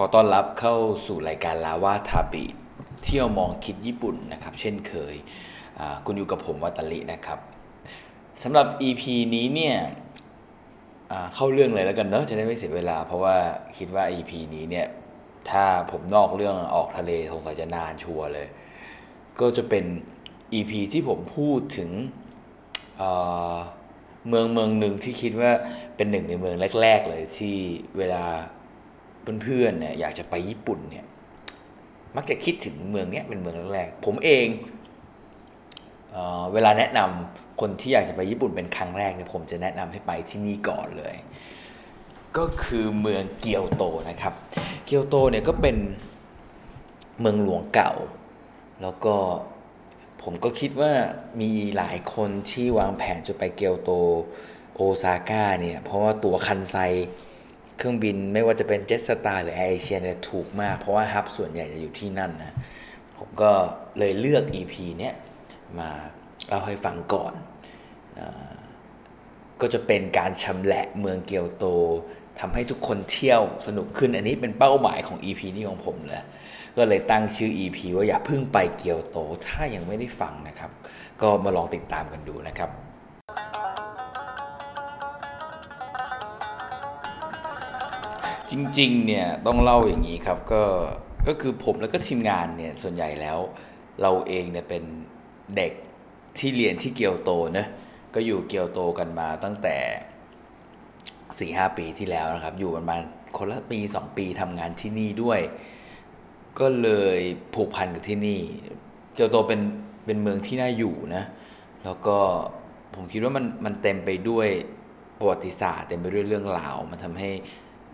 อต้อนรับเข้าสู่รายการลาวาทาบิเที่ยวมองคิดญี่ปุ่นนะครับ เช่นเคยคุณอยู่กับผมวัตลินะครับสำหรับ EP นี้เนี่ยเข้าเรื่องเลยแล้วกันเนอะจะได้ไม่เสียเวลา เพราะว่าคิดว่า EP นี้เนี่ยถ้าผมนอกเรื่องออกทะเลสงสัยจะนานชัวร์เลย ก็จะเป็น EP ที่ผมพูดถึงเมืองเมืองหนึ่งที่คิดว่าเป็นหนึ่งในเมืองแรก ๆ เลยที่เวลา เพื่อนๆเนี่ยอยากจะไปญี่ปุ่นเนี่ยมักจะคิดถึงเมืองนี้เป็นเมืองแรกๆผมเองเอเวลาแนะนำคนที่อยากจะไปญี่ปุ่นเป็นครั้งแรกเนี่ยผมจะแนะนำให้ไปที่นี่ก่อนเลย ก็คือเมืองเกียวโตนะครับ เกียวโตเนี่ยก็เป็นเมืองหลวงเก่า แล้วก็ผมก็คิดว่ามีหลายคนที่วางแผนจะไปเกียวโตโอซาก้าเนี่ยเพราะว่าตัวคันไซ เครื่องบินไม่ว่าจะเป็นเจ็ตสตาร์หรือแอร์เอเชียเนี่ยถูกมาก เพราะว่า hub ส่วนใหญ่จะอยู่ที่นั่นนะผมก็เลยเลือก EP เนี้ยมาเล่าให้ฟังก่อนก็จะเป็นการชำแหละเมืองเกียวโตทำให้ทุกคนเที่ยวสนุกขึ้นอันนี้เป็นเป้าหมายของ EP นี้ของผมเลยก็เลยตั้งชื่อ EP ว่าอย่าเพิ่งไปเกียวโต ถ้ายังไม่ได้ฟังนะครับ ก็มาลองติดตามกันดูนะครับ จริงๆเนี่ยต้องเล่าอย่างนี้ครับก็ก็คือผมแล้วก็ทีมงานเนี่ยส่วนใหญ่แล้ว เราเองเนี่ยเป็นเด็กที่เรียนที่เกียวโตนะก็อยู่เกียวโตกันมาตั้งแต่สี่ห้าปีที่แล้วนะครับ อยู่ประมาณคนละปีสองปีทำงานที่นี่ด้วย ก็เลยผูกพันกับที่นี่ เกียวโตเป็นเป็นเมืองที่น่าอยู่นะแล้วก็ผมคิดว่ามันมันเต็มไปด้วยประวัติศาสตร์เต็มไปด้วยเรื่องราว มันทำให้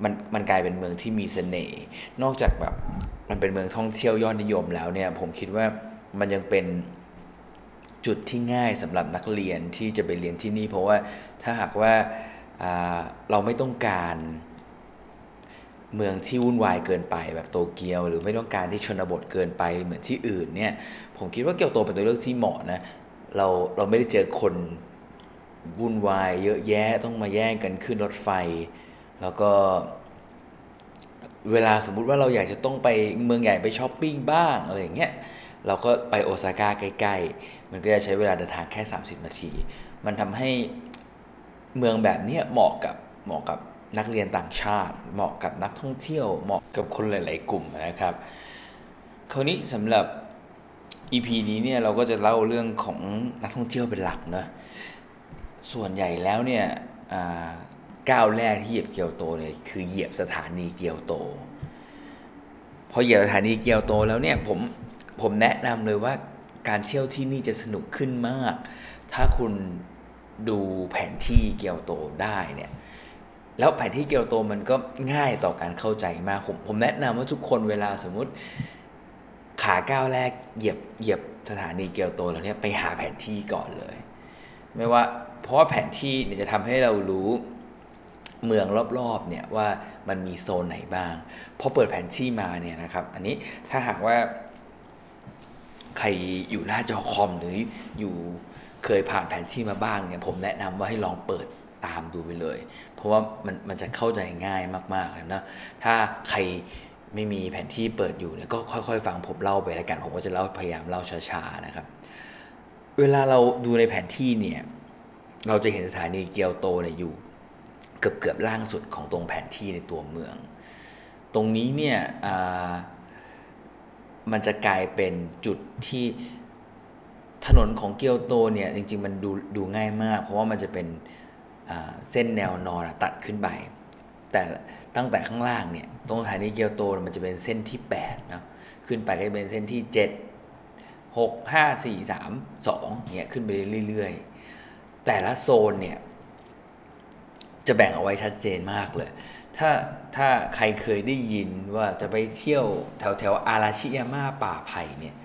มันมันกลายเป็นเมืองที่มีเสน่ห์นอกจากแบบมันเป็นเมืองท่องเที่ยวยอดนิยมแล้วเนี่ยผมคิดว่ามันยังเป็นจุดที่ง่ายสำหรับนักเรียนที่จะไปเรียนที่นี่ เพราะว่าถ้าหากว่าเราไม่ต้องการเมืองที่วุ่นวายเกินไปแบบโตเกียว หรือไม่ต้องการที่ชนบทเกินไปเหมือนที่อื่นเนี่ยผมคิดว่าเกียวโตเป็นตัวเลือกที่เหมาะนะเราเราไม่ได้เจอคนวุ่นวายเยอะแยะต้องมาแย่งกันขึ้นรถไฟ แล้วก็ เวลาสมมุติว่าเราอยากจะต้องไปเมืองใหญ่ไปช้อปปิ้งบ้างอะไรอย่างเงี้ยเราก็ไปโอซาก้าใกล้ๆ มันก็จะใช้เวลาเดินทางแค่ 30 นาที มันทำให้เมืองแบบนี้เหมาะกับเหมาะกับนักเรียนต่างชาติ เหมาะกับนักท่องเที่ยว เหมาะกับคนหลาย ๆ กลุ่มนะครับ คราวนี้สำหรับ EP นี้เนี่ยเราก็จะเล่าเรื่องของนักท่องเที่ยวเป็นหลักนะส่วนใหญ่แล้วเนี่ย ก้าวแรกที่เหยียบเกียวโตเนี่ยคือเหยียบสถานีเกียวโต พอเหยียบสถานีเกียวโตแล้วเนี่ยผมผมแนะนำเลยว่าการเที่ยวที่นี่จะสนุกขึ้นมาก ถ้าคุณดูแผนที่เกียวโตได้เนี่ยแล้วแผนที่เกียวโตมันก็ง่ายต่อการเข้าใจมากผมผมแนะนำว่าทุกคนเวลาสมมุติขาก้าวแรกเหยียบเหยียบสถานีเกียวโตแล้วเนี่ยไปหาแผนที่ก่อนเลย ไม่ว่าเพราะว่าแผนที่เนี่ยจะทำให้เรารู้ เมืองรอบๆเนี่ยว่ามันมีโซนไหนบ้างพอเปิดแผนที่มาเนี่ยนะครับ อันนี้ถ้าหากว่าใครอยู่หน้าจอคอมหรืออยู่เคยผ่านแผนที่มาบ้างเนี่ยผมแนะนำว่าให้ลองเปิดตามดูไปเลย เพราะว่ามันมันจะเข้าใจง่ายมากๆเลยนะถ้าใครไม่มีแผนที่เปิดอยู่เนี่ยก็ค่อย ๆ ฟังผมเล่าไปแล้วกันผมก็จะเล่าพยายามเล่าช้าๆนะครับ เวลาเราดูในแผนที่เนี่ยเราจะเห็นสถานีเกียวโตเนี่ยอยู่ เกือบเกือบล่างสุดของตรงแผนที่ในตัวเมือง ตรงนี้เนี่ยมันจะกลายเป็นจุดที่ถนนของเกียวโตเนี่ยจริงๆมันดูดูง่ายมาก เพราะว่ามันจะเป็นเส้นแนวนอนตัดขึ้นไป แต่ตั้งแต่ข้างล่างเนี่ยตรงสถานีเกียวโตมันจะเป็นเส้นที่8นะขึ้นไปก็จะเป็นเส้นที่ 7 6 5 4 3 2เนี่ยขึ้นไปเรื่อยๆ แต่ละโซนเนี่ย จะแบ่งเอาไว้ชัดเจนมากเลย ถ้าถ้าใครเคยได้ยินว่าจะไปเที่ยวแถวแถวอาราชิยาม่าป่าไผ่เนี่ย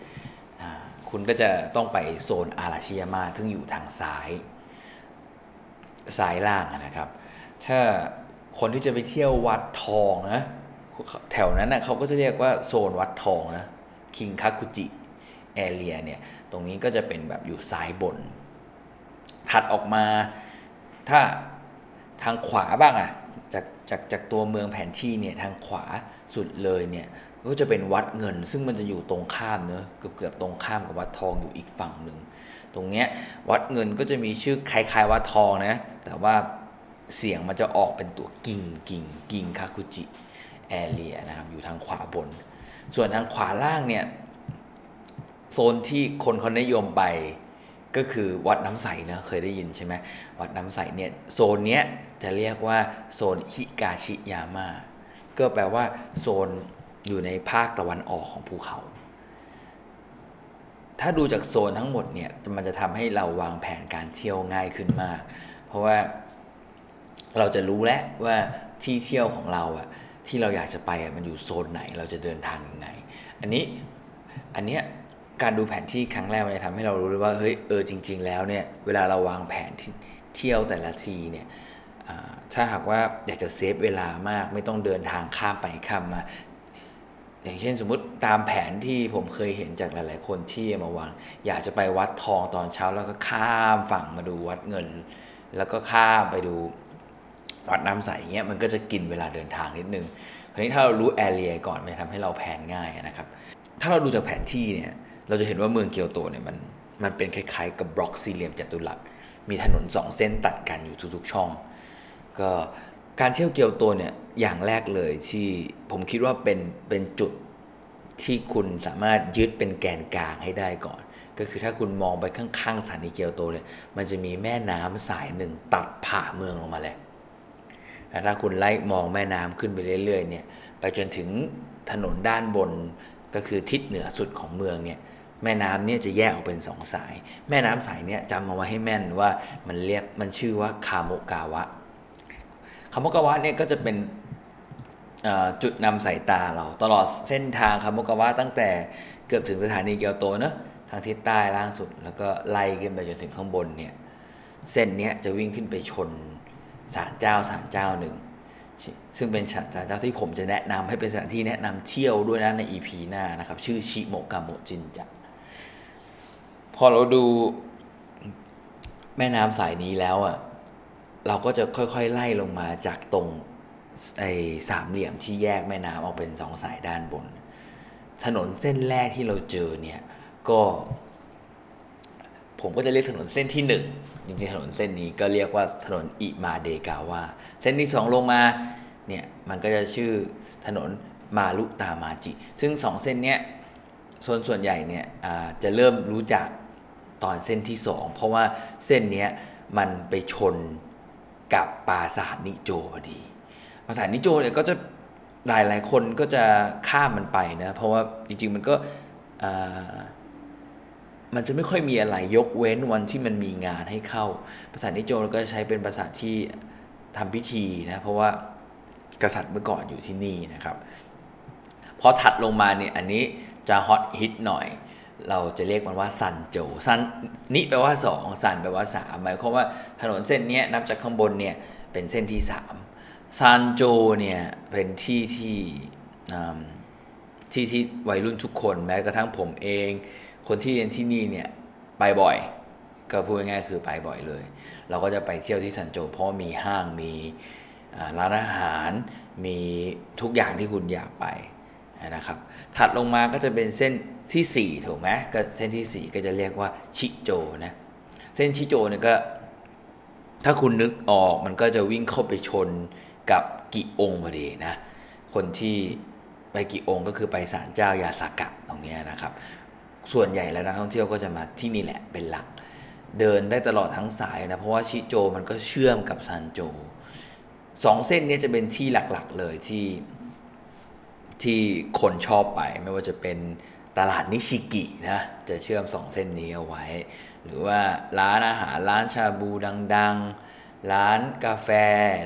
คุณก็จะต้องไปโซนอาราชิยาม่าซึ่งอยู่ทางซ้ายซ้ายล่างนะครับ ถ้าคนที่จะไปเที่ยววัดทองนะแถวนั้นนะเขาก็จะเรียกว่าโซนวัดทองนะคิงคาคุจิแอเรียเนี่ยตรงนี้ก็จะเป็นแบบอยู่ซ้ายบน ถัดออกมาถ้า ทางขวาบ้างอะจากจากจากตัวเมืองแผนที่เนี่ยทางขวาสุดเลยเนี่ยก็จะเป็นวัดเงิน ซึ่งมันจะอยู่ตรงข้ามเนอะเกือบเกือบตรงข้ามกับวัดทองอยู่อีกฝั่งหนึ่งตรงเนี้ยวัดเงินก็จะมีชื่อคล้ายๆวัดทองนะแต่ว่าเสียงมันจะออกเป็นตัวกิ่งกิ่งกิ่งคาคุจิแอเรียนะครับอยู่ทางขวาบน ส่วนทางขวาล่างเนี่ยโซนที่คนเขานิยมไป ก็คือวัดน้ำใสเนะเคยได้ยินใช่ไหมวัดน้ำใสเนี่ยโซนเนี้ยจะเรียกว่าโซนฮิกาชิยาม่าก็แปลว่าโซนอยู่ในภาคตะวันออกของภูเขา ถ้าดูจากโซนทั้งหมดเนี่ยมันจะทำให้เราวางแผนการเที่ยวง่ายขึ้นมาก เพราะว่าเราจะรู้แล้วว่าที่เที่ยวของเราอะที่เราอยากจะไปอะมันอยู่โซนไหนเราจะเดินทางยังไง อันนี้อันเนี้ย การดูแผนที่ครั้งแรกมันจะทำให้เรารู้เลยว่าเฮ้ยเออจริง ๆ แล้วเนี่ยเวลาเราวางแผนที่เที่ยวแต่ละทีเนี่ยถ้าหากว่าอยากจะเซฟเวลามากไม่ต้องเดินทางข้ามไปข้ามมาอย่างเช่นสมมุติตามแผนที่ผมเคยเห็นจากหลาย ๆ คนที่มาวาง อยากจะไปวัดทองตอนเช้าแล้วก็ข้ามฝั่งมาดูวัดเงิน แล้วก็ข้ามไปดูวัดน้ำใสเงี้ยมันก็จะกินเวลาเดินทางนิดนึงคราวนี้ถ้าเรารู้แอเรียก่อนมันจะทำให้เราแผนง่ายนะครับ ถ้าเราดูจากแผนที่เนี่ย เราจะเห็นว่าเมืองเกียวโตเนี่ยมันมันเป็นคล้ายๆกับบล็อกสี่เหลี่ยมจัตุรัส มีถนนสองเส้นตัดกันอยู่ทุกๆช่อง ก็การเที่ยวเกียวโตเนี่ยอย่างแรกเลยที่ผมคิดว่าเป็นเป็นจุดที่คุณสามารถยึดเป็นแกนกลางให้ได้ก่อน ก็คือถ้าคุณมองไปข้างๆสถานีเกียวโตเนี่ยมันจะมีแม่น้ำสายหนึ่งตัดผ่าเมืองลงมาเลยถ้าคุณไล่มองแม่น้ำขึ้นไปเรื่อยๆเนี่ยไปจนถึงถนนด้านบน ก็คือทิศเหนือสุดของเมืองเนี่ยแม่น้ำเนี่ยจะแยกออกเป็นสองสาย แม่น้ำสายเนี่ยจำเอาไว้ให้แม่นว่ามันเรียกมันชื่อว่าคาโมกาวะคาโมกาวะเนี่ยก็จะเป็นจุดนำสายตาเราตลอดเส้นทางคาโมกาวะตั้งแต่เกือบถึงสถานีเกียวโตเนะทางทิศใต้ล่างสุด แล้วก็ไล่ขึ้นไปจนถึงข้างบนเนี่ยเส้นนี้จะวิ่งขึ้นไปชนศาลเจ้าศาลเจ้าหนึ่ง ซึ่งเป็นศาลเจ้าที่ผมจะแนะนำให้เป็นสถานที่แนะนำเที่ยวด้วยนะใน EP หน้านะครับ ชื่อชิโมกาโมจินจัพอเราดูแม่น้ำสายนี้แล้วอะเราก็จะค่อยๆไล่ลงมาจากตรงไอ้สามเหลี่ยมที่แยกแม่น้ำออกเป็นสองสายด้านบน ถนนเส้นแรกที่เราเจอเนี่ยก็ ผมก็จะเรียกถนนเส้นที่หนึ่ง ริงๆถนนเส้นนี้ก็เรียกว่าถนนอิมาเดกาวาเส้นที่สองลงมาเนี่ยมันก็จะชื่อถนนมาลุตามาจิ ซึ่งสองเส้นเนี้ยส่วนส่วนใหญ่เนี่ยจะเริ่มรู้จักตอนเส้นที่สองเพราะว่าเส้นเนี้ยมันไปชนกับปราสาทนิโจพอดีปราสาทนิโจเนี่ยก็จะหลายหลายคนก็จะข้ามมันไปนะเพราะว่าจริงๆมันก็ มันจะไม่ค่อยมีอะไรยกเว้นวันที่มันมีงานให้เข้าภาษานิโจรก็จะใช้เป็นภาษาที่ทำพิธีนะเพราะว่ากษัตริย์เมื่อก่อนอยู่ที่นี่นะครับพอถัดลงมาเนี่ยอันนี้จะฮอตฮิตหน่อย เราจะเรียกมันว่าซันโจซันนี่แปลว่า2ซันแปลว่า3หมายความว่าถนนเส้นนี้นับจากข้างบนเนี่ยเป็นเส้นที่3ซันโจเนี่ยเป็นที่ที่ที่ที่วัยรุ่นทุกคนแม้กระทั่งผมเอง คนที่เรียนที่นี่เนี่ยไปบ่อย ก็พูดง่ายๆคือไปบ่อยเลย เราก็จะไปเที่ยวที่ซันโจเพราะมีห้างมีร้านอาหารมีทุกอย่างที่คุณอยากไปนะครับ ถัดลงมาก็จะเป็นเส้นที่ 4 ถูกไหมก็เส้นที่ 4 ก็จะเรียกว่าชิโจนะเส้นชิโจเนี่ยก็ถ้าคุณนึกออกมันก็จะวิ่งเข้าไปชนกับกิองพอดีนะคนที่ไปกิองก็คือไปศาลเจ้ายาสากะตรงนี้นะครับ ส่วนใหญ่แล้วนักท่องเที่ยวก็จะมาที่นี่แหละเป็นหลัก เดินได้ตลอดทั้งสายนะ เพราะว่าชิโจมันก็เชื่อมกับซันโจสองเส้นนี้จะเป็นที่หลักๆเลยที่ที่คนชอบไปไม่ว่าจะเป็นตลาดนิชิกินะจะเชื่อมสองเส้นนี้เอาไว้ หรือว่าร้านอาหารร้านชาบูดังๆ ร้านกาแฟ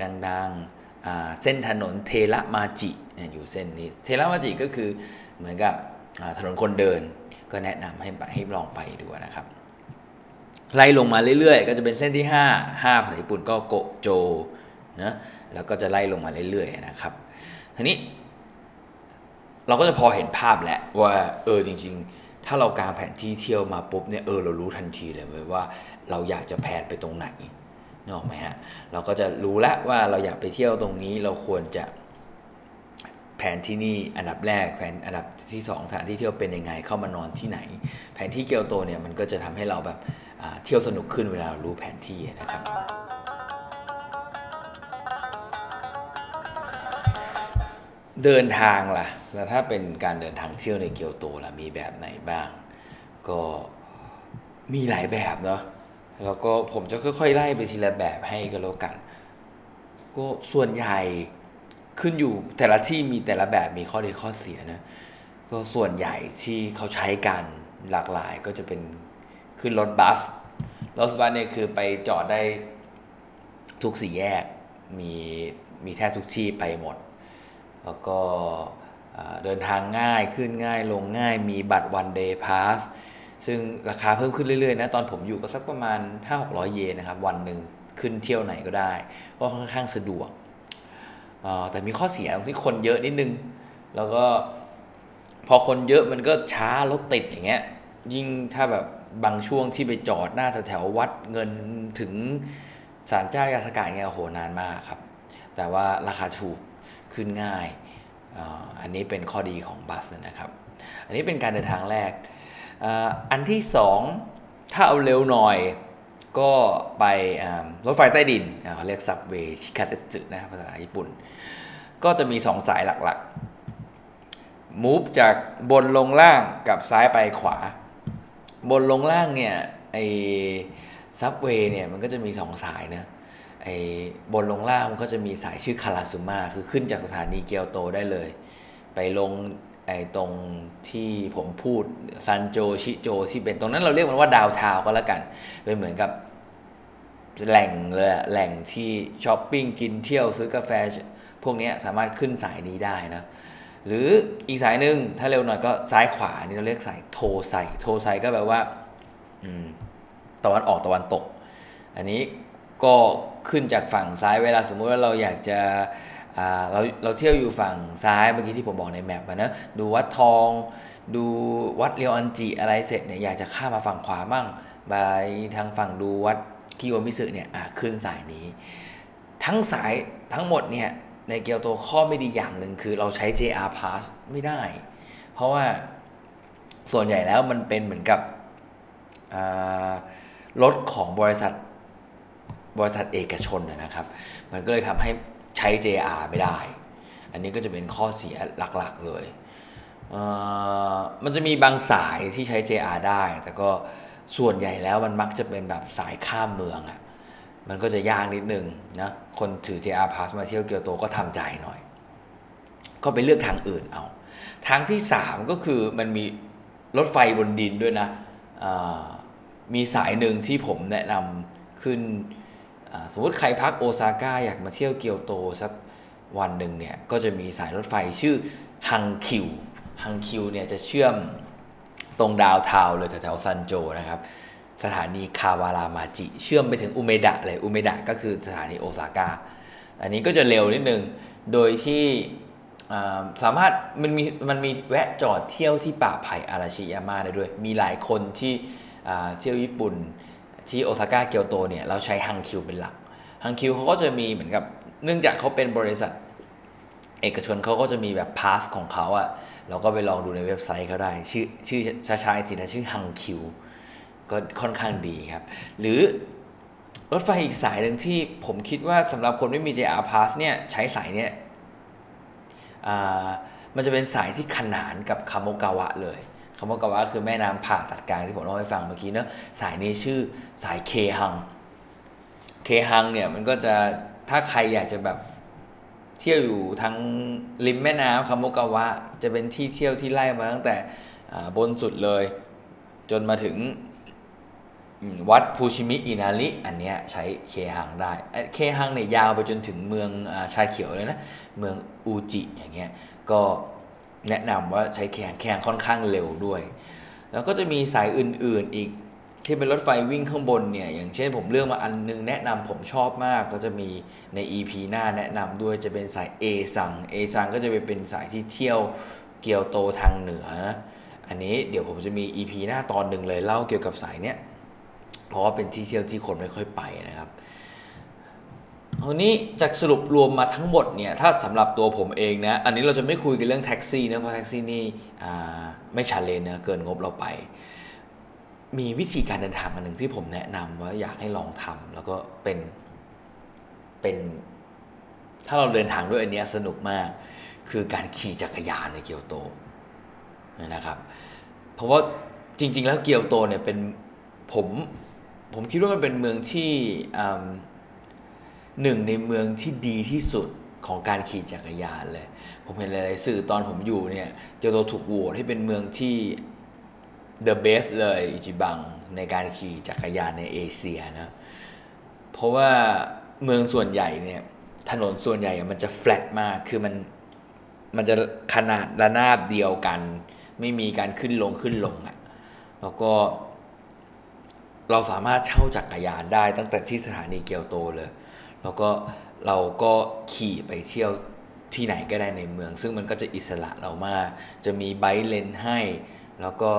ดังๆ เส้นถนนเทระมาจิอยู่เส้นนี้ เทระมาจิก็คือเหมือนกับถนนคนเดิน ก็แนะนำให้ให้ลองไปดูนะครับไล่ลงมาเรื่อยๆ ก็จะเป็นเส้นที่ 5 5ภาษาญี่ปุ่นก็โกโจนะแล้วก็จะไล่ลงมาเรื่อยๆนะครับทีนี้ เราก็จะพอเห็นภาพแหละว่าเออจริง ๆ ถ้าเรากางแผนที่เที่ยวมาปุ๊บเนี่ยเออเรารู้ทันทีเลยว่าเราอยากจะแผนไปตรงไหนนอกไหมฮะเราก็จะรู้แล้วว่าเราอยากไปเที่ยวตรงนี้เราควรจะ นที่นี่อันดับแรกแผนอันดับที่ 2 สถานที่เที่ยวเป็นยังไงเข้ามานอนที่ไหน แผนที่เกียวโตเนี่ยมันก็จะทำให้เราแบบเที่ยวสนุกขึ้นเวลาเรารู้แผนที่นะครับเดินทางล่ะ แล้วถ้าเป็นการเดินทางเที่ยวในเกียวโตล่ะ มีแบบไหนบ้าง ก็มีหลายแบบเนาะ แล้วก็ผมจะค่อยๆไล่ไปทีละแบบให้ก็แล้วกัน ก็ส่วนใหญ่ ขึ้นอยู่แต่ละที่มีแต่ละแบบมีข้อดีข้อเสียนะก็ส่วนใหญ่ที่เขาใช้กันหลากหลายก็จะเป็นขึ้นรถบัสรถบัสเนี่ยคือไปจอดได้ทุกสี่แยกมีมีแทบทุกที่ไปหมด แล้วก็เดินทางง่ายขึ้นง่ายลงง่ายมีบัตรวันเดย์พาสซึ่งราคาเพิ่มขึ้นเรื่อยๆนะตอนผมอยู่ก็สักประมาณ 5-600 เยนนะครับ วันหนึ่งขึ้นเที่ยวไหนก็ได้ ก็ค่อนข้างสะดวก แต่มีข้อเสียที่คนเยอะนิดนึง แล้วก็พอคนเยอะมันก็ช้ารถติดอย่างเงี้ย ยิ่งถ้าแบบบางช่วงที่ไปจอดหน้าแถววัดเงินถึงศาลเจ้ายาสกาเงี้ยโอ้โหนานมากครับ แต่ว่าราคาถูกขึ้นง่าย อันนี้เป็นข้อดีของบัสนะครับ อันนี้เป็นการเดินทางแรก อันที่สองถ้าเอาเร็วหน่อย ก็ไปรถไฟใต้ดินเขาเรียก subway 地下鉄 นะภาษาญี่ปุ่น ก็จะมี 2 สายหลักๆ move จากบนลงล่างกับซ้ายไปขวา บนลงล่างเนี่ยไอ subway เนี่ยมันก็จะมี 2 สายนะไอ้บนลงล่างมันก็จะมีสายชื่อคาราซุมาคือขึ้นจากสถานีเกียวโตได้เลย ไปลง ไอ้ตรงที่ผมพูดซันโจชิโจที่เป็นตรงนั้นเราเรียกมันว่าดาวทาวก็แล้วกัน เป็นเหมือนกับแหล่งเลยแหล่งที่ช้อปปิ้งกินเที่ยวซื้อกาแฟ พวกนี้สามารถขึ้นสายนี้ได้นะหรืออีกสายหนึ่งถ้าเร็วหน่อยก็ซ้ายขวานี่เราเรียกสายโทไซโทไซก็แปลว่าตะวันออกตะวันตก อันนี้ก็ขึ้นจากฝั่งซ้ายเวลาสมมุติว่าเราอยากจะ เราเราเที่ยวอยู่ฝั่งซ้ายเมื่อกี้ที่ผมบอกในแมปนะดูวัดทอง ดูวัดเรียวอันจิอะไรเสร็จเนี่ยอยากจะข้ามมาฝั่งขวามั่งไปทางฝั่งดูวัดคิโอมิสึเนี่ยขึ้นสายนี้ ทั้งสายทั้งหมดเนี่ยในเกียวโตข้อไม่ดีอย่างหนึ่งคือเราใช้ JR Pass ไม่ได้ เพราะว่าส่วนใหญ่แล้วมันเป็นเหมือนกับรถของบริษัทบริษัทเอกชนนะครับ มันก็เลยทำให้ ใช้ JR ไม่ได้ อันนี้ก็จะเป็นข้อเสียหลักๆเลยมันจะมีบางสายที่ใช้ JR ได้ แต่ก็ส่วนใหญ่แล้วมันมักจะเป็นแบบสายข้ามเมืองอะ่ะมันก็จะยากนิดนึงนะคนถือ JR Pass มาเที่ยวเกียวโตก็ทำใจหน่อย ก็ไปเลือกทางอื่นเอา ทางที่ 3 ก็คือมันมีรถไฟบนดินด้วยนะมีสายหนึ่งที่ผมแนะนำขึ้น สมมติใครพักโอซาก้าอยากมาเที่ยวเกียวโตสักวันหนึ่งเนี่ยก็จะมีสายรถไฟชื่อฮังคิวฮังคิวเนี่ยจะเชื่อมตรงดาวทาวเลยแถวซันโจนะครับสถานีคาวารามาจิ เชื่อมไปถึงอุเมดะเลยอุเมดะก็คือสถานีโอซาก้าอันนี้ก็จะเร็วนิดนึง โดยที่สามารถมันมีมันมีแวะจอดเที่ยวที่ป่าไผ่อาราชิยาม่าได้ด้วย มีหลายคนที่เที่ยวญี่ปุ่น ที่โอซาก้าเกียวโตเนี่ยเราใช้ฮังคิวเป็นหลักฮังคิวเขาก็จะมีเหมือนกับเนื่องจากเขาเป็นบริษัท เอกชนเขาก็จะมีแบบพาสของเขาอะเราก็ไปลองดูในเว็บไซต์เขาได้ ชื่อชื่อช้าๆทีนะชื่อฮังคิวก็ค่อนข้างดีครับ หรือรถไฟอีกสายหนึ่งที่ผมคิดว่าสำหรับคนไม่มี JR Pass เนี่ยใช้สายเนี้ยมันจะเป็นสายที่ขนานกับคาโมกาวะเลย คำว่ากาวะคือแม่น้ำผ่าตัดกลางที่ผมเล่าให้ฟังเมื่อกี้เนะสายนี้ชื่อสายเคฮัง เคฮังเนี่ยมันก็จะถ้าใครอยากจะแบบเที่ยวอยู่ทั้งริมแม่น้ำคาโมกาวะ จะเป็นที่เที่ยวที่ไล่มาตั้งแต่บนสุดเลย จนมาถึงวัดฟูชิมิอินาริอันเนี้ยใช้เคฮังได้ เคฮังเนี่ยยาวไปจนถึงเมืองชายเขียวเลยนะ เมืองอูจิอย่างเงี้ยก็ แนะนำว่าใช้แข่งแข่งค่อนข้างเร็วด้วย แล้วก็จะมีสายอื่นๆอีกที่เป็นรถไฟวิ่งข้างบนเนี่ยอย่างเช่นผมเลือกมาอันนึงแนะนำผมชอบมากก็จะมีใน EP หน้าแนะนำด้วยจะเป็นสาย A ซัง A ซังก็จะไปเป็นสายที่เที่ยวเกียวโตทางเหนือนะอันนี้เดี๋ยวผมจะมี EP หน้าตอนหนึ่งเลยเล่าเกี่ยวกับสายเนี้ยเพราะว่าเป็นที่เที่ยวที่คนไม่ค่อยไปนะครับ วันนี้จากสรุปรวมมาทั้งหมดเนี่ยถ้าสำหรับตัวผมเองนะอันนี้เราจะไม่คุยกันเรื่องแท็กซี่นะเพราะแท็กซี่นี่ไม่ชันเลนนะเกินงบเราไป มีวิธีการเดินทางอันหนึ่งที่ผมแนะนำว่าอยากให้ลองทำแล้วก็เป็นเป็นถ้าเราเดินทางด้วยอันนี้สนุกมาก คือการขี่จักรยานในเกียวโตนะครับ เพราะว่าจริง ๆ แล้วเกียวโตเนี่ยเป็นผมผมคิดว่ามันเป็นเมืองที่ หนึ่งในเมืองที่ดีที่สุดของการขี่จักรยานเลย ผมเห็นหลาย ๆ สื่อตอนผมอยู่เนี่ยเกียวโตถูกโหวตให้เป็นเมืองที่ the best เลยอิจิบังในการขี่จักรยานในเอเชียนะ เพราะว่าเมืองส่วนใหญ่เนี่ยถนนส่วนใหญ่มันจะแฟลตมาก คือมันมันจะขนาดระนาบเดียวกัน ไม่มีการขึ้นลงขึ้นลงอะ่ะ แล้วก็ เราสามารถเช่าจักรยานได้ตั้งแต่ที่สถานีเกียวโตเลย แล้วก็เราก็ขี่ไปเที่ยวที่ไหนก็ได้ในเมือง ซึ่งมันก็จะอิสระเรามาก จะมีไบค์เลนให้ แล้วก็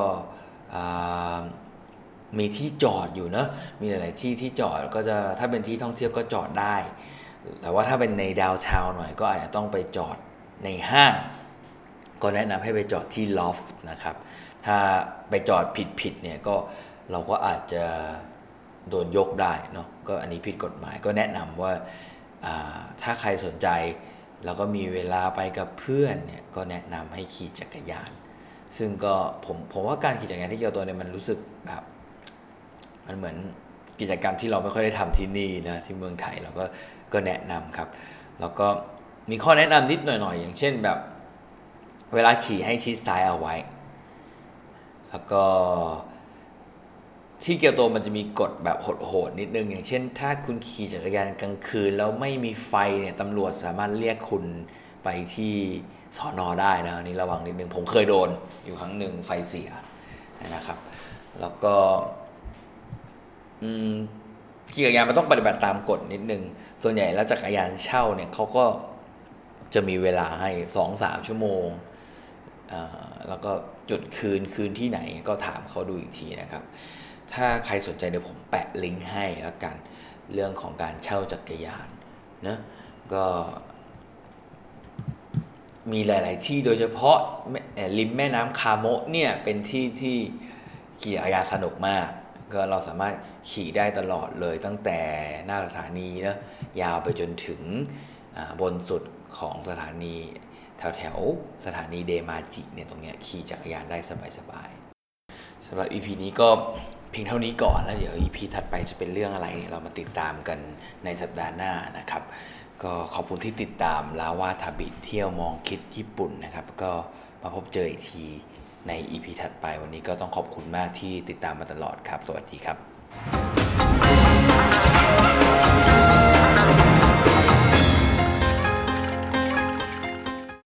มีที่จอดอยู่เนะมีหลายที่ที่จอดก็จะถ้าเป็นที่ท่องเที่ยวก็จอดได้ แต่ว่าถ้าเป็นในดาวชาวหน่อยก็อาจจะต้องไปจอดในห้าง ก็แนะนำให้ไปจอดที่ลอฟนะครับ ถ้าไปจอดผิดผิดเนี่ยก็เราก็อาจจะ โดนยกได้เนาะก็อันนี้ผิดกฎหมายก็แนะนำว่าถ้าใครสนใจ แล้วก็มีเวลาไปกับเพื่อนเนี่ยก็แนะนำให้ขี่จักรยาน ซึ่งก็ผมผมว่าการขี่จักรยานที่เกียวโตเนี่ยมันรู้สึกแบบมันเหมือนกิจกรรมที่เราไม่ค่อยได้ทำที่นี่นะที่เมืองไทยเราก็ก็แนะนำครับ แล้วก็มีข้อแนะนำนิดหน่อยๆ อย่างเช่นแบบ เวลาขี่ให้ชิดซ้ายเอาไว้ แล้วก็ ที่เกียวโตมันจะมีกฎแบบโหดๆนิดนึง อย่างเช่น ถ้าคุณขี่จักรยานกลางคืน แล้วไม่มีไฟเนี่ยตำรวจสามารถเรียกคุณไปที่สอนอได้นะนี่ระวังนิดนึง ผมเคยโดนอยู่ครั้งหนึ่งไฟเสียนะครับ แล้วก็ขี่จักรยานมันต้องปฏิบัติตามกฎนิดนึง ส่วนใหญ่แล้วจักรยานเช่าเนี่ยเขาก็จะมีเวลาให้สองสามชั่วโมงแล้วก็จุดคืนคืนที่ไหนก็ถามเขาดูอีกทีนะครับ ถ้าใครสนใจเดี๋ยวผมแปะลิงก์ให้แล้วกัน เรื่องของการเช่าจักรยานนะก็มีหลาย ๆ ที่โดยเฉพาะริมแม่น้ำคาโมะเนี่ยเป็นที่ที่ขี่จักรยานสนุกมาก ก็เราสามารถขี่ได้ตลอดเลยตั้งแต่หน้าสถานีนะยาวไปจนถึงบนสุดของสถานี แถวแถวสถานีเดมาจิเนี่ยตรงเนี้ยขี่จักรยานได้สบาย ๆสำหรับ EP นี้ก็ พียงเท่านี้ก่อนแล้วเดี๋ยว EP ถัดไปจะเป็นเรื่องอะไรเนี่ยเรามาติดตามกันในสัปดาห์หน้านะครับ ก็ขอบคุณที่ติดตามลาวาทาบิทเที่ยวมองคิดญี่ปุ่นนะครับ ก็มาพบเจออีกทีใน EP ถัดไปวันนี้ก็ต้องขอบคุณมากที่ติดตามมาตลอดครับ สวัสดีครับ